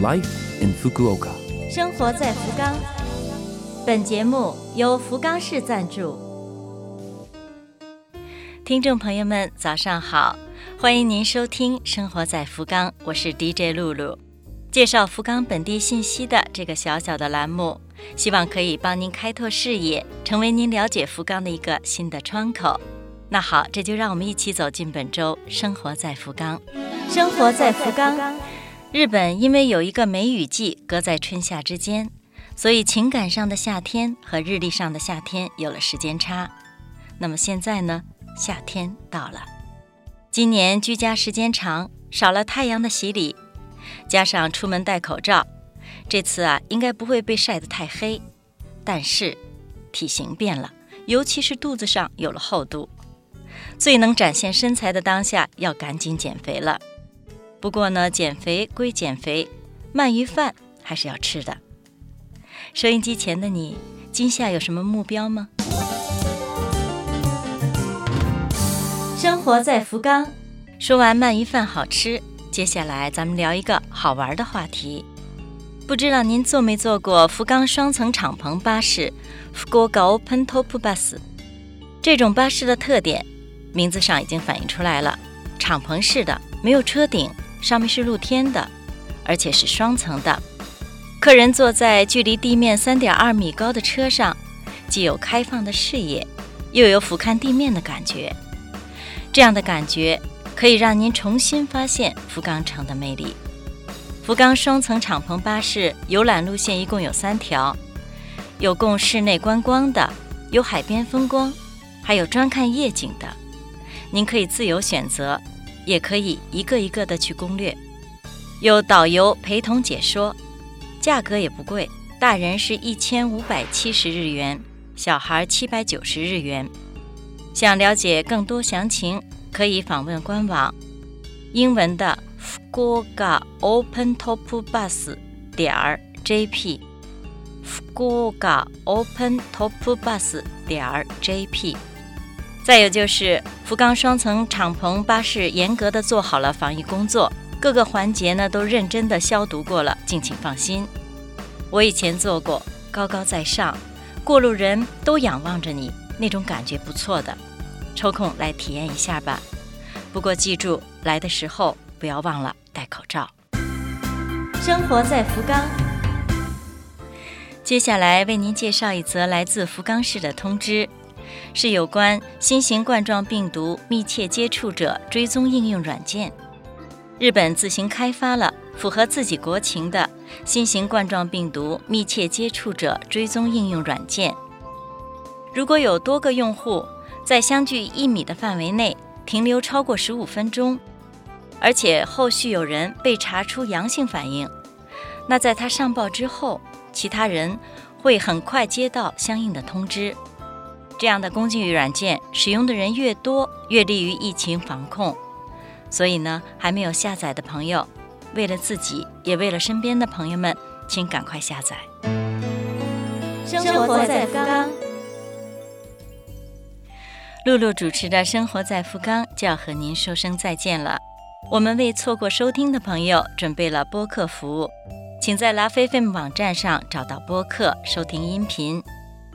Life in Fukuoka。生活在福冈。本节目由福冈市赞助。听众朋友们，早上好，欢迎您收听《生活在福冈》，我是 DJ 露露。介绍福冈本地信息的这个小小的栏目，希望可以帮您开拓视野，成为您了解福冈的一个新的窗口。那好，这就让我们一起走进本周《生活在福冈》。生活在福冈，日本因为有一个梅雨季隔在春夏之间，所以情感上的夏天和日历上的夏天有了时间差。那么现在呢？夏天到了，今年居家时间长，少了太阳的洗礼。加上出门戴口罩，这次啊应该不会被晒得太黑，但是体型变了，尤其是肚子上有了厚度。最能展现身材的当下，要赶紧减肥了。不过呢，减肥归减肥，鳗鱼饭还是要吃的。收音机前的你，今夏有什么目标吗？生活在福冈，说完鳗鱼饭好吃。接下来咱们聊一个好玩的话题，不知道您坐没坐过福冈双层敞篷巴士福 u g Open Top Bus）？这种巴士的特点，名字上已经反映出来了：敞篷式的，没有车顶，上面是露天的，而且是双层的。客人坐在距离地面三点二米高的车上，既有开放的视野，又有俯瞰地面的感觉。这样的感觉。可以让您重新发现福冈城的魅力。福冈双层敞篷巴士游览路线一共有三条，有供室内观光的，有海边风光，还有专看夜景的。您可以自由选择，也可以一个一个的去攻略。有导游陪同解说，价格也不贵，大人是一千五百七十日元，小孩七百九十日元。想了解更多详情。可以访问官网，英文的 Fukuoka Open Top Bus 点儿 JP，Fukuoka Open Top Bus 点儿 JP。再有就是福冈双层敞篷巴士严格的做好了防疫工作，各个环节呢都认真的消毒过了，敬请放心。我以前坐过，高高在上，过路人都仰望着你，那种感觉不错的。抽空来体验一下吧，不过记住来的时候不要忘了戴口罩。生活在福冈，接下来为您介绍一则来自福冈市的通知，是有关新型冠状病毒密切接触者追踪应用软件。日本自行开发了符合自己国情的新型冠状病毒密切接触者追踪应用软件。如果有多个用户，在相距一米的范围内停留超过十五分钟，而且后续有人被查出阳性反应，那在他上报之后，其他人会很快接到相应的通知。这样的工具与软件使用的人越多，越利于疫情防控。所以呢，还没有下载的朋友，为了自己，也为了身边的朋友们，请赶快下载。生活在福冈。露露主持的《生活在福冈》就要和您说声再见了。我们为错过收听的朋友准备了播客服务，请在拉菲菲姆网站上找到播客收听音频。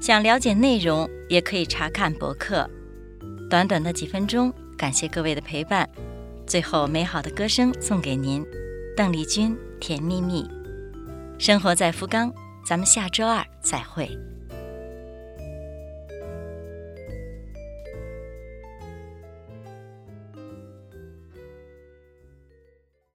想了解内容，也可以查看博客。短短的几分钟，感谢各位的陪伴。最后，美好的歌声送给您，邓丽君《甜蜜蜜》。生活在福冈，咱们下周二再会。